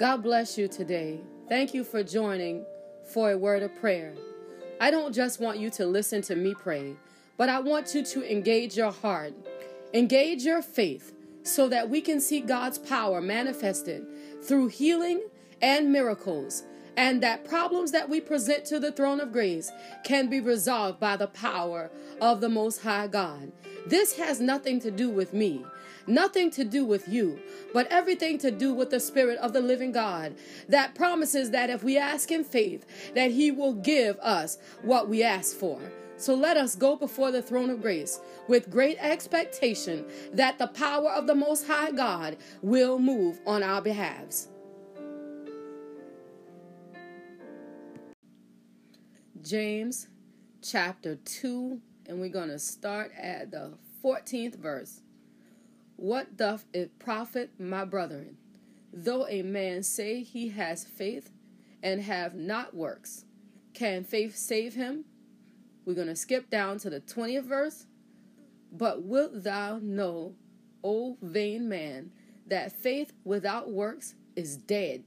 God bless you today. Thank you for joining for a word of prayer. I don't just want you to listen to me pray, but I want you to engage your heart, engage your faith, so that we can see God's power manifested through healing and miracles, and that problems that we present to the throne of grace can be resolved by the power of the Most High God. This has nothing to do with me. Nothing to do with you, but everything to do with the Spirit of the living God that promises that if we ask in faith, that He will give us what we ask for. So let us go before the throne of grace with great expectation that the power of the Most High God will move on our behalves. James chapter 2, and we're going to start at the 14th verse. What doth it profit, my brethren, though a man say he has faith and have not works? Can faith save him? We're going to skip down to the 20th verse. But wilt thou know, O vain man, that faith without works is dead?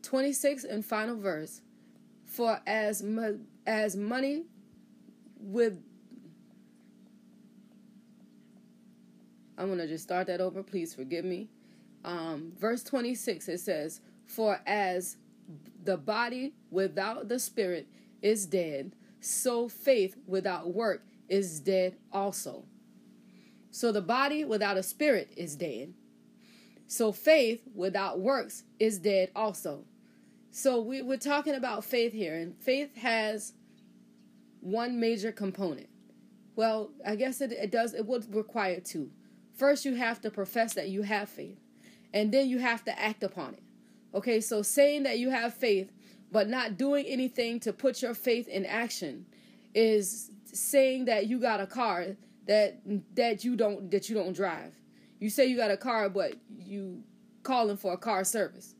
26 and final verse. For as, as money with I'm going to just start that over. Please forgive me. Um, verse 26, it says, For as the body without the spirit is dead, so faith without work is dead also. So the body without a spirit is dead. So faith without works is dead also. So we, we're talking about faith here, and faith has one major component. Well, I guess it, it does, it would require two. First, you have to profess that you have faith, and then you have to act upon it. Okay, so saying that you have faith, but not doing anything to put your faith in action is saying that you got a car that that you don't that you don't drive. You say you got a car, but you calling for a car service.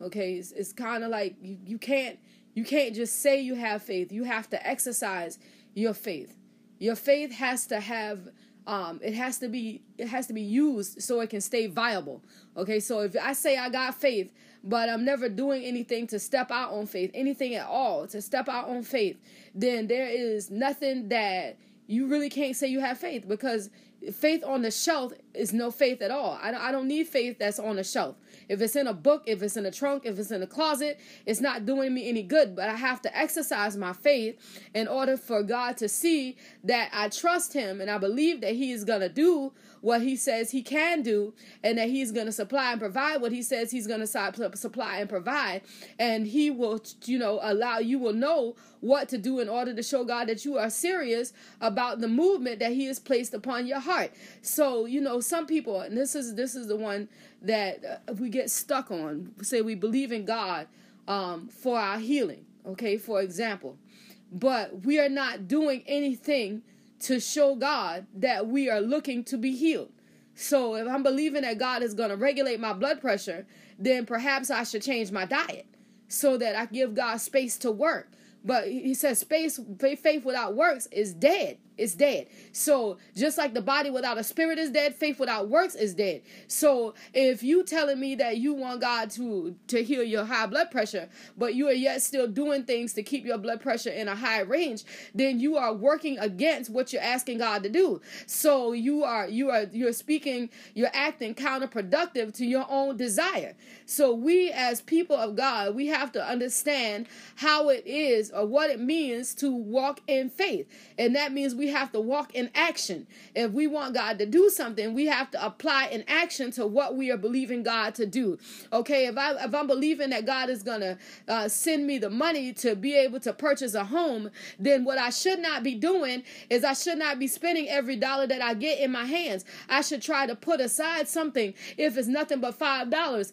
Okay, it's, it's kind of like you, you can't you can't just say you have faith. You have to exercise your faith. Your faith has to have um, it has to be it has to be used so it can stay viable. Okay so if i say i got faith but i'm never doing anything to step out on faith anything at all to step out on faith then there is nothing that you really can't say you have faith because faith on the shelf is no faith at all. I don't, I don't need faith that's on the shelf if it's in a book, if it's in a trunk, if it's in a closet, it's not doing me any good. But I have to exercise my faith in order for God to see that I trust Him and I believe that He is going to do what he says he can do and that he's going to supply and provide what he says he's going to supply and provide and he will you know allow you will know what to do in order to show God that you are serious about the movement that he has placed upon your heart so you know some people and this is this is the one that uh, we get stuck on say we believe in God um, for our healing okay for example but we are not doing anything to show God that we are looking to be healed. So if I'm believing that God is going to regulate my blood pressure, then perhaps I should change my diet so that I give God space to work. But he says space faith without works is dead is dead. So just like the body without a spirit is dead, faith without works is dead. So if you telling me that you want God to to heal your high blood pressure, but you are yet still doing things to keep your blood pressure in a high range, then you are working against what you're asking God to do. So you are you are you're speaking, you're acting counterproductive to your own desire. So we as people of God, we have to understand how it is or what it means to walk in faith. And that means we we have to walk in action. If we want God to do something, we have to apply in action to what we are believing God to do. Okay, if I if I'm believing that God is gonna uh, send me the money to be able to purchase a home, then what I should not be doing is I should not be spending every dollar that I get in my hands. I should try to put aside something if it's nothing but five dollars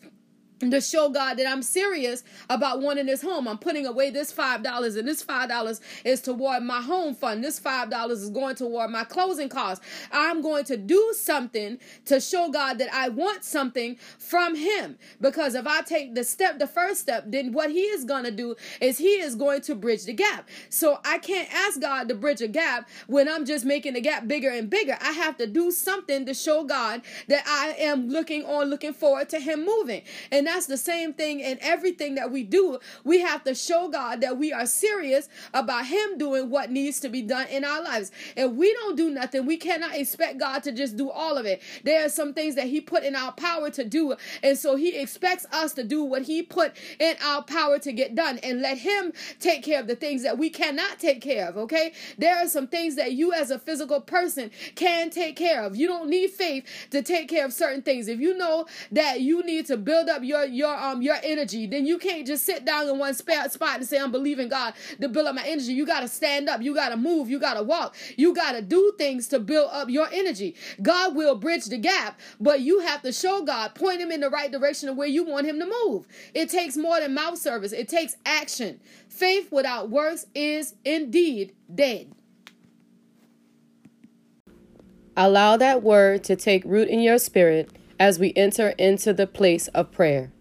to show God that I'm serious about wanting this home. I'm putting away this five dollars, and this five dollars is toward my home fund. This five dollars is going toward my closing costs. I'm going to do something to show God that I want something from Him. Because if I take the step, the first step, then what He is going to do is He is going to bridge the gap. So I can't ask God to bridge a gap when I'm just making the gap bigger and bigger. I have to do something to show God that I am looking on, looking forward to Him moving. And that's the same thing in everything that we do. We have to show God that we are serious about Him doing what needs to be done in our lives. If we don't do nothing, we cannot expect God to just do all of it. There are some things that He put in our power to do. And so He expects us to do what He put in our power to get done and let Him take care of the things that we cannot take care of. Okay? There are some things that you as a physical person can take care of. You don't need faith to take care of certain things. If you know that you need to build up your your um your energy, then you can't just sit down in one spot and say I'm believing God to build up my energy. You got to stand up. You got to move. You got to walk. You got to do things to build up your energy. God will bridge the gap, but you have to show God, point him in the right direction of where you want him to move. It takes more than mouth service. It takes action. Faith without works is indeed dead. Allow that word to take root in your spirit as we enter into the place of prayer.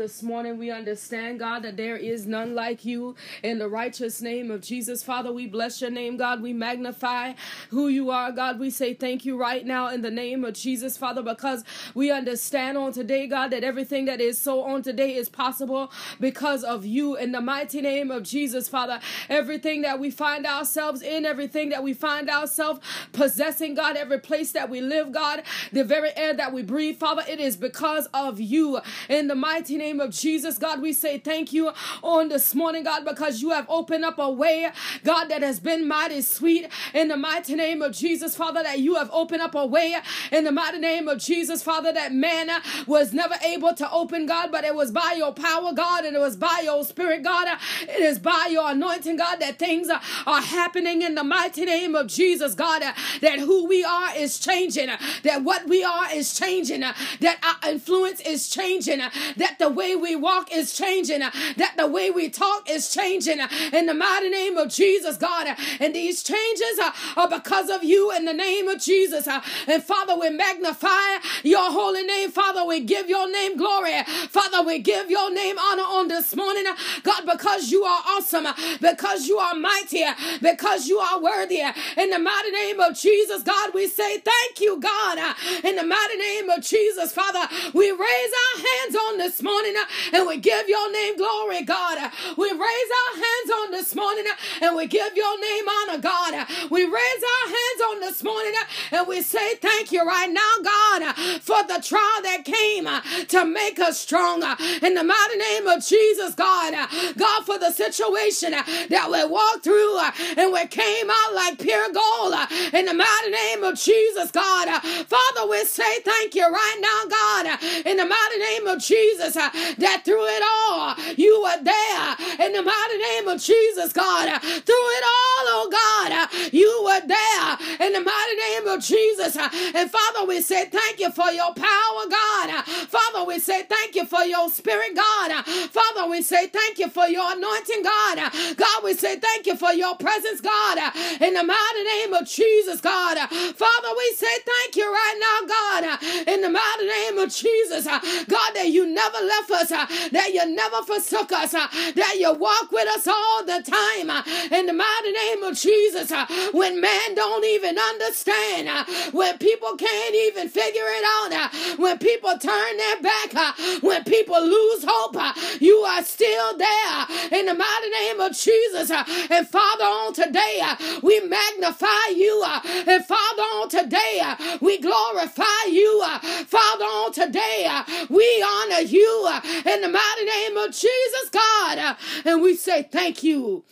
This morning we understand, God, that there is none like you in the righteous name of Jesus. Father, we bless your name, God. We magnify who you are, God. We say thank you right now in the name of Jesus, Father, because we understand on today, God, that everything that is so on today is possible because of you in the mighty name of Jesus, Father. Everything that we find ourselves in, everything that we find ourselves possessing, God, every place that we live, God, the very air that we breathe, Father, it is because of you in the mighty name of Jesus, God, we say thank you on this morning, God, because you have opened up a way, God, that has been mighty sweet in the mighty name of Jesus, Father, that you have opened up a way in the mighty name of Jesus, Father, that man was never able to open, God, but it was by your power, God, and it was by your spirit, God. It is by your anointing, God, that things are happening in the mighty name of Jesus, God, that who we are is changing, that what we are is changing, that our influence is changing, that the way we walk is changing, that the way we talk is changing in the mighty name of Jesus, God. And these changes are because of you in the name of Jesus. And Father, we magnify your holy name. Father, we give your name glory. Father, we give your name honor on this morning, God, because you are awesome, because you are mighty, because you are worthy. In the mighty name of Jesus, God, we say thank you, God. In the mighty name of Jesus, Father, we raise our hands on this morning morning uh, and we give your name glory, God. Uh, we raise our hands on this morning uh, and we give your name honor, God. Uh, we raise our hands on this morning uh, and we say thank you right now, God, uh, for the trial that came to make us stronger. In the mighty name of Jesus, God, God, for the situation that we walked through and we came out like pure gold. In the mighty name of Jesus, God, Father, we say thank you right now, God. In the mighty name of Jesus, that through it all you were there in the mighty name of Jesus, God. Through it all, oh God, you were there in the mighty name of Jesus. And Father, we say thank you for your power, God. Father, we say thank you for your spirit, God. Father, we say thank you for your anointing, God. God, we say thank you for your presence, God. In the mighty name of Jesus, God. Father, we say thank you right now, God. In the mighty name of Jesus, God, that you never left left us, uh, that you never forsook us, uh, that you walk with us all the time. Uh, in the mighty name of Jesus, uh, when man don't even understand, uh, when people can't even figure it out, uh, when people turn their back, when people lose hope, you are still there. In the mighty name of Jesus. And Father, on today, we magnify you. And Father, on today, we glorify you. Father, on today, we honor you in the mighty name of Jesus, God. And we say thank you.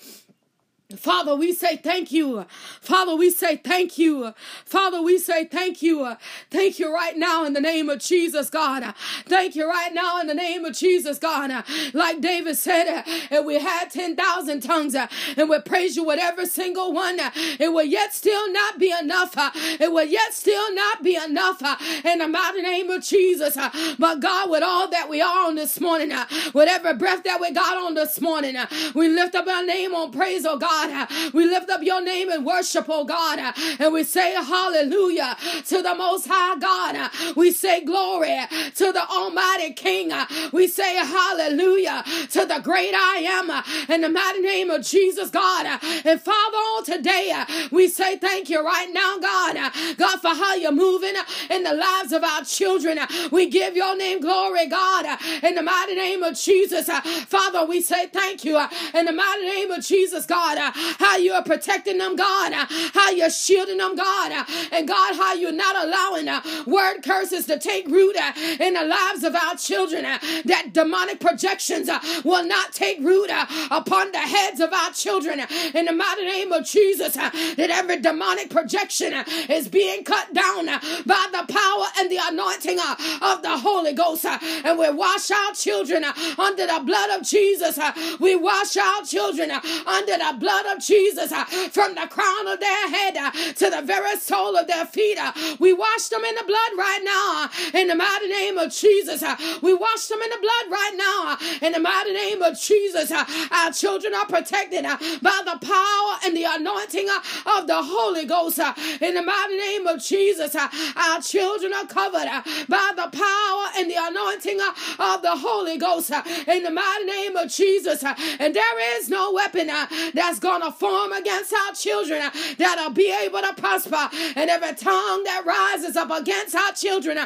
Father, we say thank you. Father, we say thank you. Father, we say thank you. Thank you right now in the name of Jesus, God. Thank you right now in the name of Jesus, God. Like David said, if we had 10,000 tongues and we praise you with every single one, it will yet still not be enough. It will yet still not be enough in the mighty name of Jesus. But God, with all that we are on this morning, with every breath that we got on this morning, we lift up our name on praise, oh God. God. We lift up your name and worship, oh God. And we say hallelujah to the most high God. We say glory to the almighty King. We say hallelujah to the great I am in the mighty name of Jesus, God. And Father, on today, we say thank you right now, God. God, for how you're moving in the lives of our children. We give your name glory, God, in the mighty name of Jesus. Father, we say thank you in the mighty name of Jesus, God. How you are protecting them, God. Uh, how you're shielding them, God. Uh, and God, how you're not allowing uh, word curses to take root in the lives of our children. That demonic projections will not take root upon the heads of our children. In the mighty name of Jesus, that every demonic projection is being cut down by the power and the anointing of the Holy Ghost. And we wash our children under the blood of Jesus. We wash our children under the blood of Jesus uh, from the crown of their head uh, to the very sole of their feet. Uh, we wash them in the blood right now in the mighty name of Jesus. We wash them in the blood right now in the mighty name of Jesus. Our children are protected by the power and the anointing of the Holy Ghost in the mighty name of Jesus. Our children are covered by the power and the anointing of the Holy Ghost in the mighty name of Jesus. And there is no weapon that's going to form against our children that'll be able to prosper. And every tongue that rises up against our children,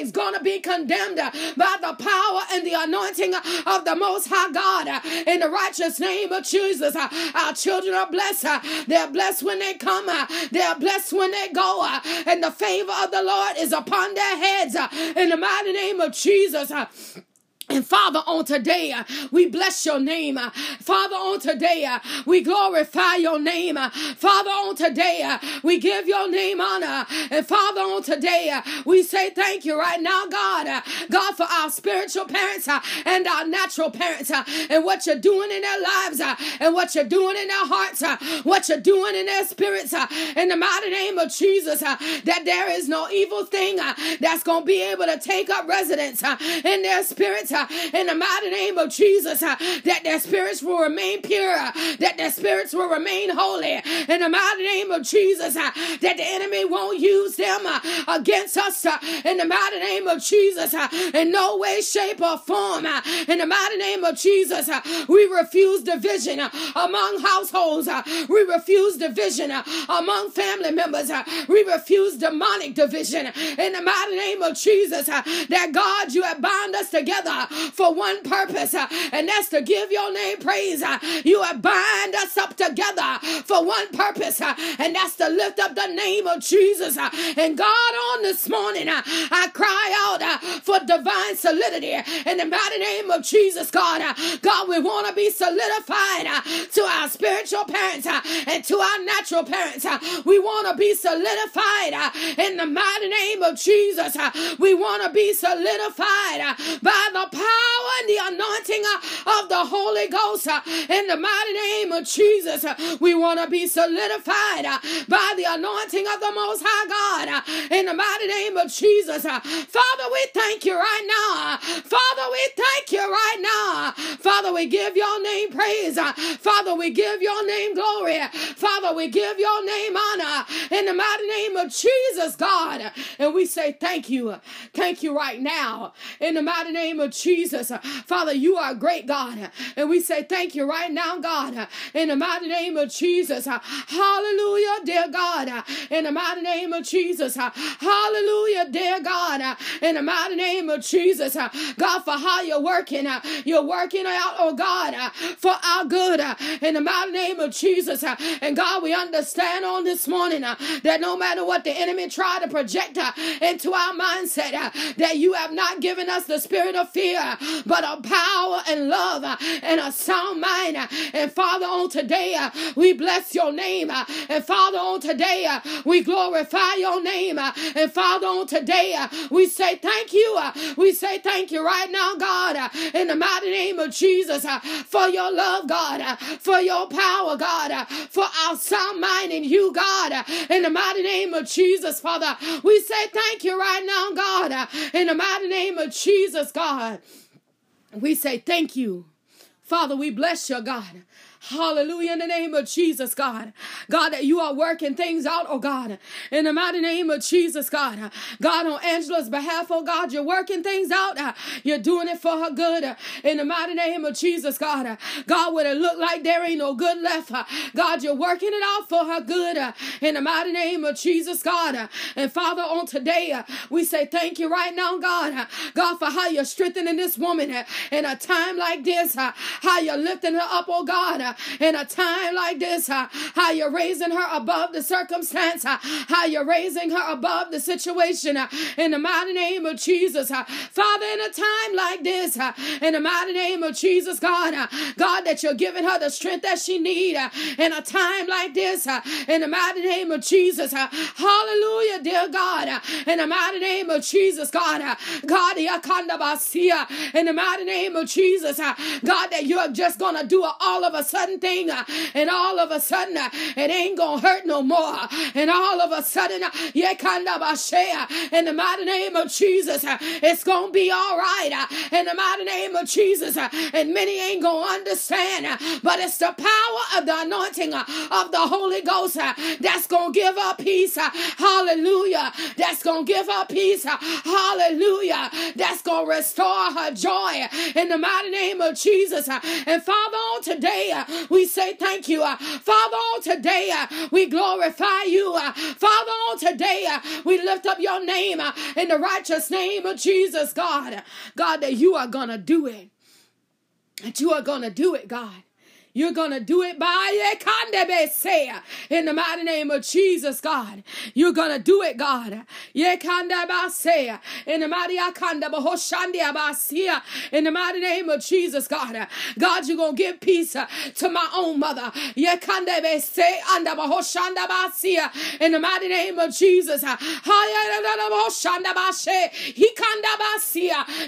is to be condemned by the power and the anointing of the Most High God. In the righteous name of Jesus, our children are blessed. They're blessed when they come. They're blessed when they go. And the favor of the Lord is upon their heads. In the mighty name of Jesus. And Father, on today, uh, we bless your name. Uh, Father, on today, uh, we glorify your name. Uh, Father, on today, uh, we give your name honor. And Father, on today, uh, we say thank you right now, God. God, for our spiritual parents and our natural parents and what you're doing in their lives and what you're doing in their hearts, what you're doing in their spirits. in the mighty name of Jesus, that there is no evil thing that's going to be able to take up residence in their spirits in the mighty name of Jesus, uh, that their spirits will remain pure, uh, that their spirits will remain holy in the mighty name of Jesus, uh, that the enemy won't use them uh, against us uh, in the mighty name of Jesus, uh, in no way, shape, or form. In the mighty name of Jesus, we refuse division among households. We refuse division among family members. We refuse demonic division in the mighty name of Jesus. That God, you have bound us together for one purpose, uh, and that's to give your name praise. Uh, you have bind us up together for one purpose, uh, and that's to lift up the name of Jesus. Uh, and God, on this morning, uh, I cry out uh, for divine solidity in the mighty name of Jesus, God. God, we want to be solidified to our spiritual parents and to our natural parents. We want to be solidified in the mighty name of Jesus. We want to be solidified by the power and the anointing uh, of the Holy Ghost uh, in the mighty name of Jesus. Uh, we want to be solidified uh, by the anointing of the Most High God uh, in the mighty name of Jesus. Uh. Father, we thank you right now. Father, we thank you right now. Father, we give your name praise. Father, we give your name glory. Father, we give your name honor in the mighty name of Jesus, God. And we say thank you. Thank you right now in the mighty name of Jesus. Jesus. Father, you are a great, God. And we say thank you right now, God, in the mighty name of Jesus. Hallelujah, dear God, in the mighty name of Jesus. Hallelujah, dear God, in the mighty name of Jesus. God, for how you're working, you're working out, oh God, for our good, in the mighty name of Jesus. And God, we understand on this morning that no matter what the enemy try to project into our mindset, that you have not given us the spirit of fear but a power and love uh, and a sound mind. And Father, on today, uh, we bless your name. Uh, and Father, on today, we glorify your name. And Father, on today, we say thank you. We say thank you right now, God, in the mighty name of Jesus, for your love, God, for your power, God, for our sound mind in you, God, in the mighty name of Jesus, Father. We say thank you right now, God, in the mighty name of Jesus, God. We say thank you. Father, we bless you, God. Hallelujah. In the name of Jesus, God. God, that you are working things out, oh God. In the mighty name of Jesus, God. God, on Angela's behalf, oh God, you're working things out. You're doing it for her good. In the mighty name of Jesus, God. God, would it look like there ain't no good left? God, you're working it out for her good. In the mighty name of Jesus, God. And Father, on today, we say thank you right now, God. God, for how you're strengthening this woman in a time like this. How you're lifting her up, oh God, Uh, in a time like this. Uh, how you're raising her above the circumstance. Uh, how you're raising her above the situation. In the mighty name of Jesus. Father, in a time like this, in the mighty name of Jesus, God, God, that you're giving her the strength that she need in a time like this. In the mighty name of Jesus. Hallelujah, dear God. In the mighty name of Jesus, God. God, in the mighty name of Jesus, God, that you're just going to do it all of a sudden thing, uh, and all of a sudden, uh, it ain't to hurt no more. And all of a sudden, uh share uh, in the mighty name of Jesus, it's to be all right. In the mighty name of Jesus, and many ain't to understand, but it's the power of the anointing of the Holy Ghost that's to give up peace. Hallelujah. That's to give her peace. Hallelujah. That's to restore her joy in the mighty name of Jesus. And Father, on today, we say thank you. Uh, Father, on today, uh, we glorify you. Uh, Father, on today, we lift up your name in the righteous name of Jesus, God. God, that you are going to do it. That you are going to do it, God. You're going to do it by in the mighty name of Jesus, God. You're going to do it, God. In the mighty in the mighty name of Jesus, God. God, you're going to give peace to my own mother. In the mighty name of Jesus.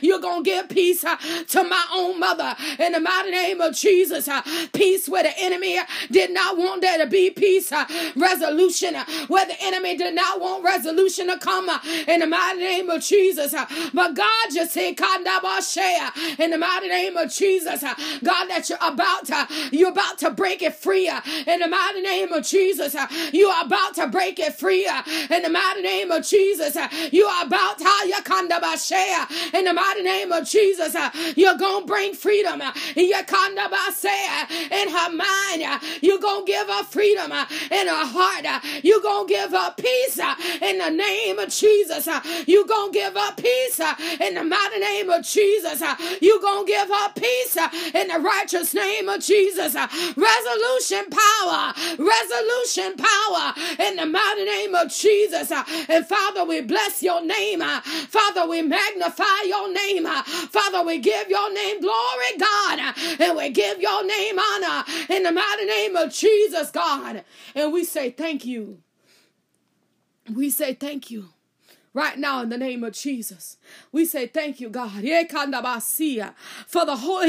You're going to give peace to my own mother. In the mighty name of Jesus peace where the enemy did not want there to be peace, uh, resolution uh, where the enemy did not want resolution to come uh, in the mighty name of Jesus. Uh, but God just said, uh, in the mighty name of Jesus, uh, God, that you're about to, you're about to break it free in the mighty name of Jesus. You are about to break it free in the mighty name of Jesus. You are about to, in the mighty name of Jesus. You're going to bring freedom in her mind. Uh, You're going to give her freedom uh, in her heart. Uh, You're going to give her peace in the name of Jesus. You're going to give her peace in the mighty name of Jesus. You're going to give her peace in the righteous name of Jesus. Resolution power. Resolution power in the mighty name of Jesus. And Father, we bless your name. Father, we magnify your name. Father, we give your name glory, God. And we give your name honor in the mighty name of Jesus, God. And we say thank you. We say thank you right now in the name of Jesus. We say thank you, God. For the whole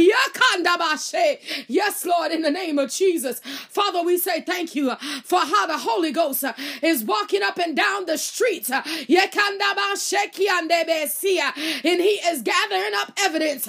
Yes, Lord, in the name of Jesus. Father, we say thank you for how the Holy Ghost is walking up and down the streets. And he is gathering up evidence.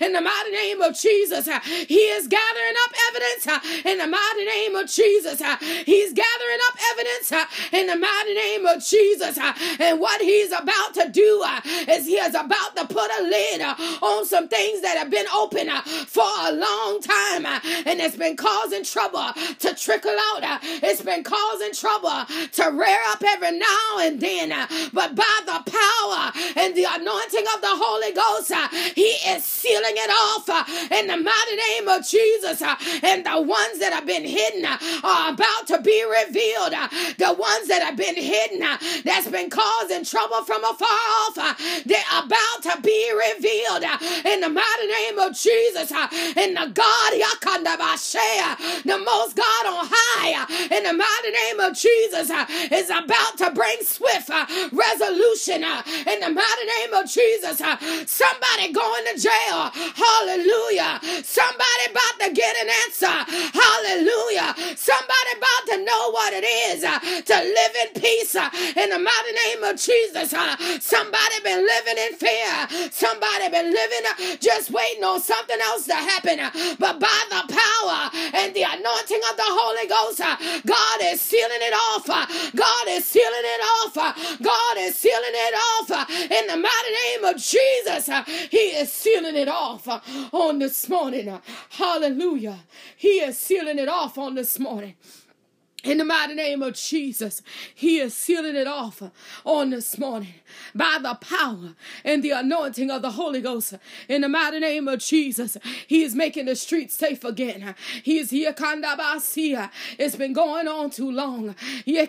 In the mighty name of Jesus. He is gathering up evidence. In the mighty name of Jesus. He's gathering up evidence in the mighty name of Jesus. Uh, and what he's about to do uh, is he is about to put a lid uh, on some things that have been open uh, for a long time uh, and it's been causing trouble to trickle out. Uh, it's been causing trouble to rear up every now and then. But by the power and the anointing of the Holy Ghost, he is sealing it off in the mighty name of Jesus. And the ones that have been hidden are about to be revealed. The ones that have been hidden, uh, that's been causing trouble from afar off, uh, they're about to be revealed uh, in the mighty name of Jesus. Uh, in the God, the most God on high, uh, in the mighty name of Jesus, uh, is about to bring swift resolution in the mighty name of Jesus. Somebody going to jail. Hallelujah. Somebody about to get an answer. Hallelujah. Somebody about to know what it is to live in peace uh, in the mighty name of Jesus. Uh, somebody been living in fear. Somebody been living uh, just waiting on something else to happen. Uh, but by the power and the anointing of the Holy Ghost, uh, God is sealing it off. Uh, God is sealing it off. God is sealing it off in the mighty name of Jesus. He is sealing it off on this morning. Hallelujah. He is sealing it off on this morning. In the mighty name of Jesus, He is sealing it off on this morning by the power and the anointing of the Holy Ghost. In the mighty name of Jesus, He is making the streets safe again. He is here, Kandabasia. It's been going on too long. In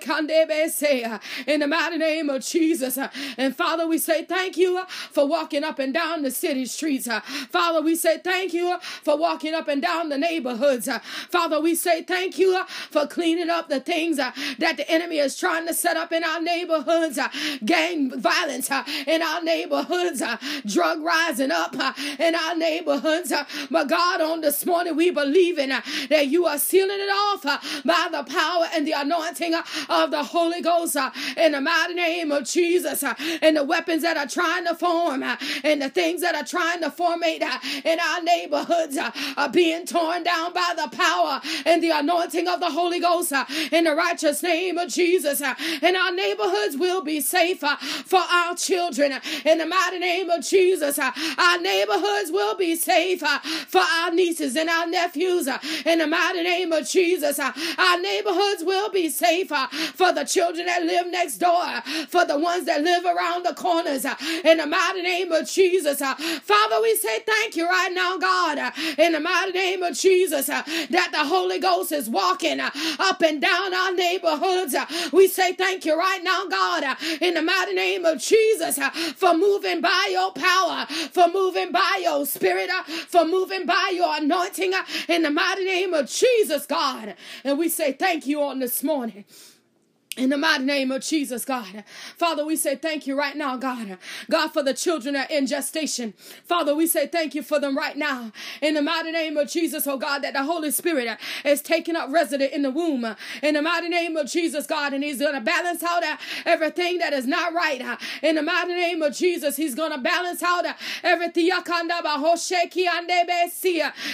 the mighty name of Jesus. And Father, we say thank you for walking up and down the city streets. Father, we say thank you for walking up and down the neighborhoods. Father, we say thank you for cleaning up up the things uh, that the enemy is trying to set up in our neighborhoods, uh, gang violence uh, in our neighborhoods, uh, drug rising up uh, in our neighborhoods. Uh, but God, on this morning, we believe in that you are sealing it off by the power and the anointing of the Holy Ghost in the mighty name of Jesus. and the weapons that are trying to form and the things that are trying to formate in our neighborhoods are being torn down by the power and the anointing of the Holy Ghost in the righteous name of Jesus. And our neighborhoods will be safe for our children in the mighty name of Jesus. Our neighborhoods will be safe for our nieces and our nephews in the mighty name of Jesus. Our neighborhoods will be safe for the children that live next door, for the ones that live around the corners in the mighty name of Jesus. Father, we say thank you right now, God, in the mighty name of Jesus, that the Holy Ghost is walking up and down our neighborhoods. Uh, we say thank you right now, God, uh, in the mighty name of Jesus, uh, for moving by your power, for moving by your spirit, for moving by your anointing in the mighty name of Jesus, God. And we say thank you on this morning. In the mighty name of Jesus, God. Father, we say thank you right now, God. God, for the children that are in gestation. Father, we say thank you for them right now. In the mighty name of Jesus, oh God, that the Holy Spirit is taking up resident in the womb. In the mighty name of Jesus, God, and He's going to balance out everything that is not right. In the mighty name of Jesus, He's going to balance out everything.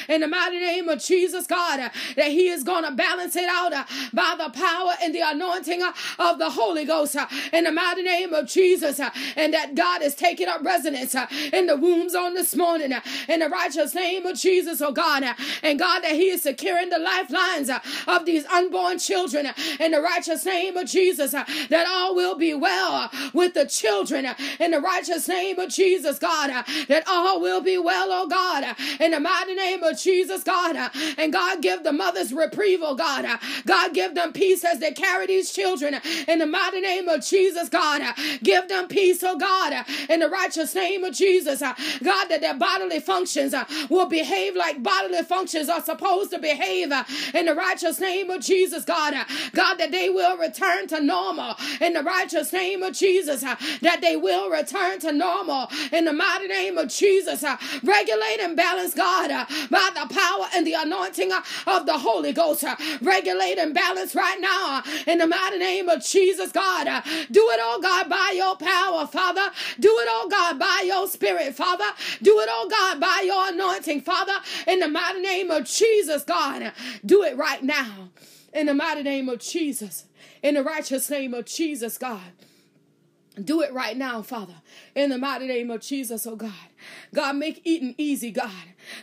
In the mighty name of Jesus, God, that He is going to balance it out by the power and the anointing Uh, of the Holy Ghost uh, in the mighty name of Jesus. Uh, and that God is taking up residence uh, in the wombs on this morning uh, in the righteous name of Jesus, oh God. Uh, and God, that He is securing the lifelines of these unborn children in the righteous name of Jesus. That all will be well with the children in the righteous name of Jesus, God. That all will be well, oh God, in the mighty name of Jesus, God. And God, give the mothers reprieve, oh God. God, give them peace as they carry these children children in the mighty name of Jesus, God. Give them peace, oh God, in the righteous name of Jesus. God, that their bodily functions will behave like bodily functions are supposed to behave in the righteous name of Jesus, God. God, that they will return to normal in the righteous name of Jesus. That they will return to normal in the mighty name of Jesus. Regulate and balance, God, by the power and the anointing of the Holy Ghost. Regulate and balance right now in the mighty name of Jesus, God. Do it, oh God, by your power, Father. Do it, oh God, by your spirit, Father. Do it, oh God, by your anointing, Father. In the mighty name of Jesus, God. Do it right now. In the mighty name of Jesus. In the righteous name of Jesus, God. Do it right now, Father. In the mighty name of Jesus, oh God. God, make eating easy, God.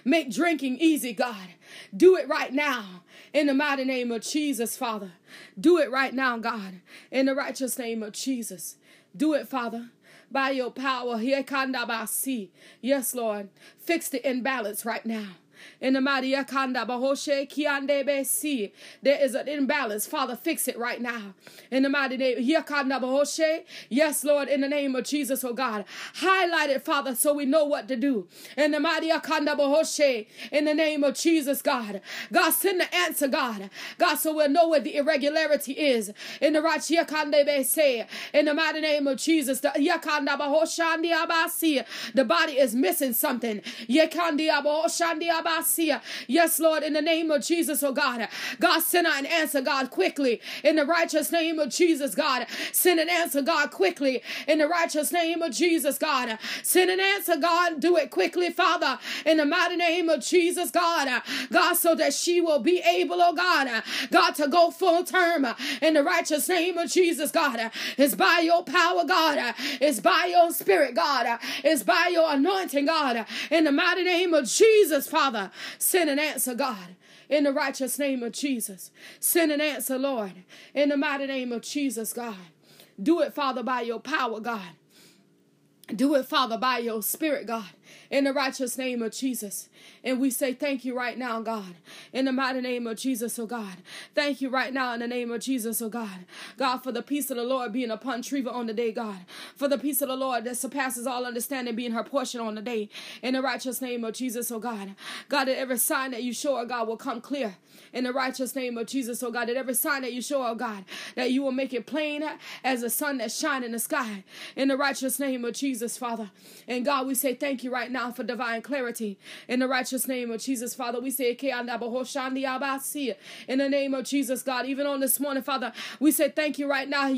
Make drinking easy, God. Do it right now. In the mighty name of Jesus, Father. Do it right now, God. In the righteous name of Jesus. Do it, Father by your power. Yes, Lord. Fix the imbalance right now. In the mighty Yakanda Bahoshe Kiande Besi. There is an imbalance. Father, fix it right now. In the mighty name Yakanda Bahoshe. Yes, Lord, in the name of Jesus, oh God. Highlight it, Father, so we know what to do. In the mighty Yakanda Bahoshe. In the name of Jesus, God. God, send the answer, God. God, so we'll know where the irregularity is. In the Rachi Yakande Besi. In the mighty name of Jesus. The Yakanda Bahoshandi Abasi. The body is missing something. Yakandi Aboshandi Abasi. Yes, Lord, in the name of Jesus, oh God. God, send an answer, God, quickly. In the righteous name of Jesus, God. Send an answer, God, quickly. In the righteous name of Jesus, God. Send an answer, God. Do it quickly, Father. In the mighty name of Jesus, God. God, so that she will be able, oh God, God, to go full term. In the righteous name of Jesus, God. It's by your power, God. It's by your spirit, God. It's by your anointing, God. In the mighty name of Jesus, Father. Send an answer, God in the righteous name of Jesus. Send an answer, Lord, in the mighty name of Jesus, God. Do it, Father, by your power, God. Do it, Father, by your spirit, God in the righteous name of Jesus. And we say thank you right now, God, in the mighty name of Jesus, oh God. Thank you right now in the name of Jesus, oh God. God, for the peace of the Lord being upon Treva on the day, God. For the peace of the Lord that surpasses all understanding being her portion on the day, in the righteous name of Jesus, oh God. God, that every sign that you show, oh God, will come clear in the righteous name of Jesus, oh God. That every sign that you show, oh God, that you will make it plain as the sun that shine in the sky, in the righteous name of Jesus, Father. And God, we say thank you right now for divine clarity. In the righteous name of Jesus, Father, we say, in the name of Jesus, God, even on this morning, Father, we say thank you right now.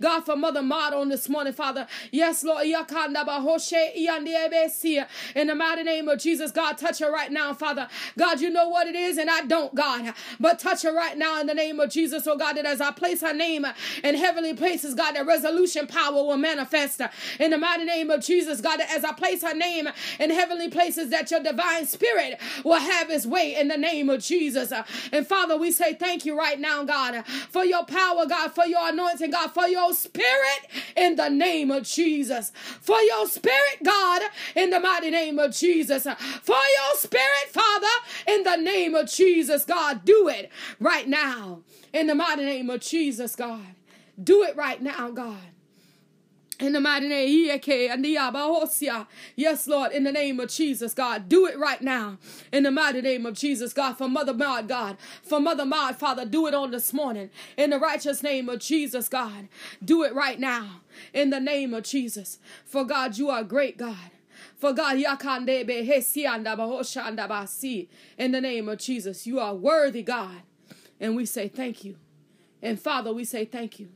God, for Mother Maud on this morning, Father. Yes, Lord. In the mighty name of Jesus, God, touch her right now, Father. God, you know what it is, and I don't, God. But touch her right now in the name of Jesus, oh God, that as I place her name in heavenly places, God, that resolution power will manifest in the mighty name of Jesus, God, that as I place her name in heavenly places, that your divine spirit will have its way in the name of Jesus. And Father, we say thank you right now, God, for your power, God, for your anointing, God, for your spirit in the name of Jesus. For your spirit, God, in the mighty name of Jesus. For your spirit, Father, in the name of Jesus, God, do it right now. In the mighty name of Jesus, God. Do it right now, God. In the mighty name, yes, Lord, in the name of Jesus, God, do it right now. In the mighty name of Jesus, God, for Mother Maud, God, for Mother Maud, Father, do it on this morning. In the righteous name of Jesus, God, do it right now. In the name of Jesus, for God, you are great, God. For God, in the name of Jesus, you are worthy, God. And we say thank you. And Father, we say thank you.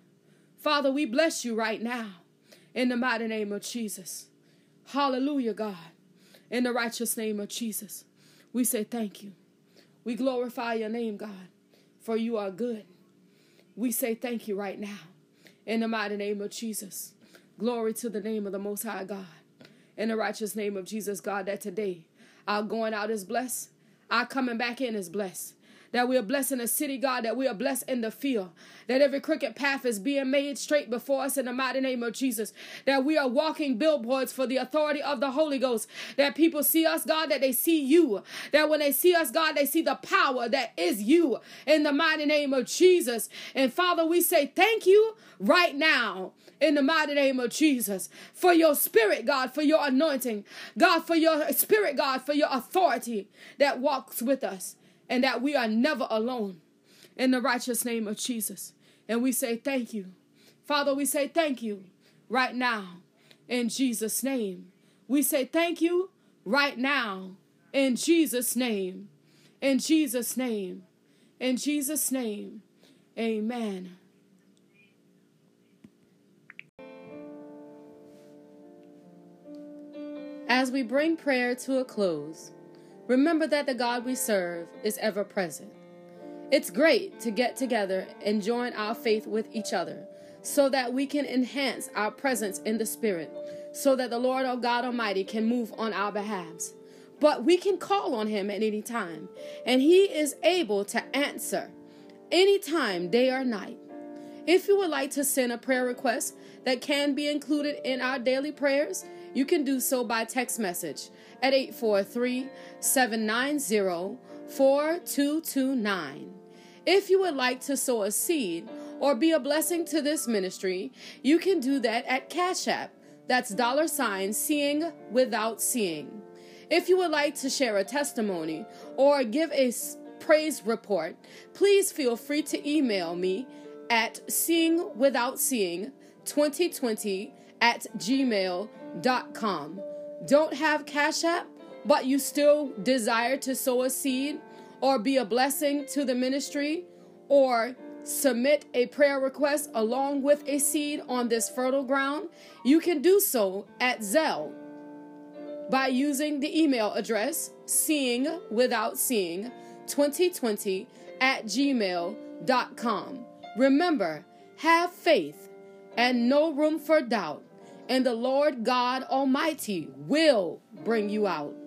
Father, we bless you right now in the mighty name of Jesus. Hallelujah, God. In the righteous name of Jesus, we say thank you. We glorify your name, God, for you are good. We say thank you right now in the mighty name of Jesus. Glory to the name of the Most High God. In the righteous name of Jesus, God, that today our going out is blessed, our coming back in is blessed that we are blessed in the city, God, that we are blessed in the field, that every crooked path is being made straight before us in the mighty name of Jesus, that we are walking billboards for the authority of the Holy Ghost, that people see us, God, that they see you, that when they see us, God, they see the power that is you in the mighty name of Jesus. And Father, we say thank you right now in the mighty name of Jesus for your spirit, God, for your anointing, God, for your spirit, God, for your authority that walks with us and that we are never alone in the righteous name of Jesus. And we say thank you. Father, we say thank you right now in Jesus' name. We say thank you right now in Jesus' name. In Jesus' name. In Jesus' name. Amen. As we bring prayer to a close, Remember that the God we serve is ever present. It's great to get together and join our faith with each other so that we can enhance our presence in the Spirit, so that the Lord our God Almighty can move on our behalves. But we can call on Him at any time, and He is able to answer anytime, day or night. If you would like to send a prayer request that can be included in our daily prayers, you can do so by text message at 843 790 4229. If you would like to sow a seed or be a blessing to this ministry, you can do that at Cash App. That's dollar sign seeing without seeing. If you would like to share a testimony or give a praise report, please feel free to email me at seeingwithoutseeing 2020 at gmail.com. Don't have Cash App but you still desire to sow a seed or be a blessing to the ministry or submit a prayer request along with a seed on this fertile ground, you can do so at Zelle by using the email address seeing without seeing 2020 at gmail.com. Remember, have faith and no room for doubt, and the Lord God Almighty will bring you out.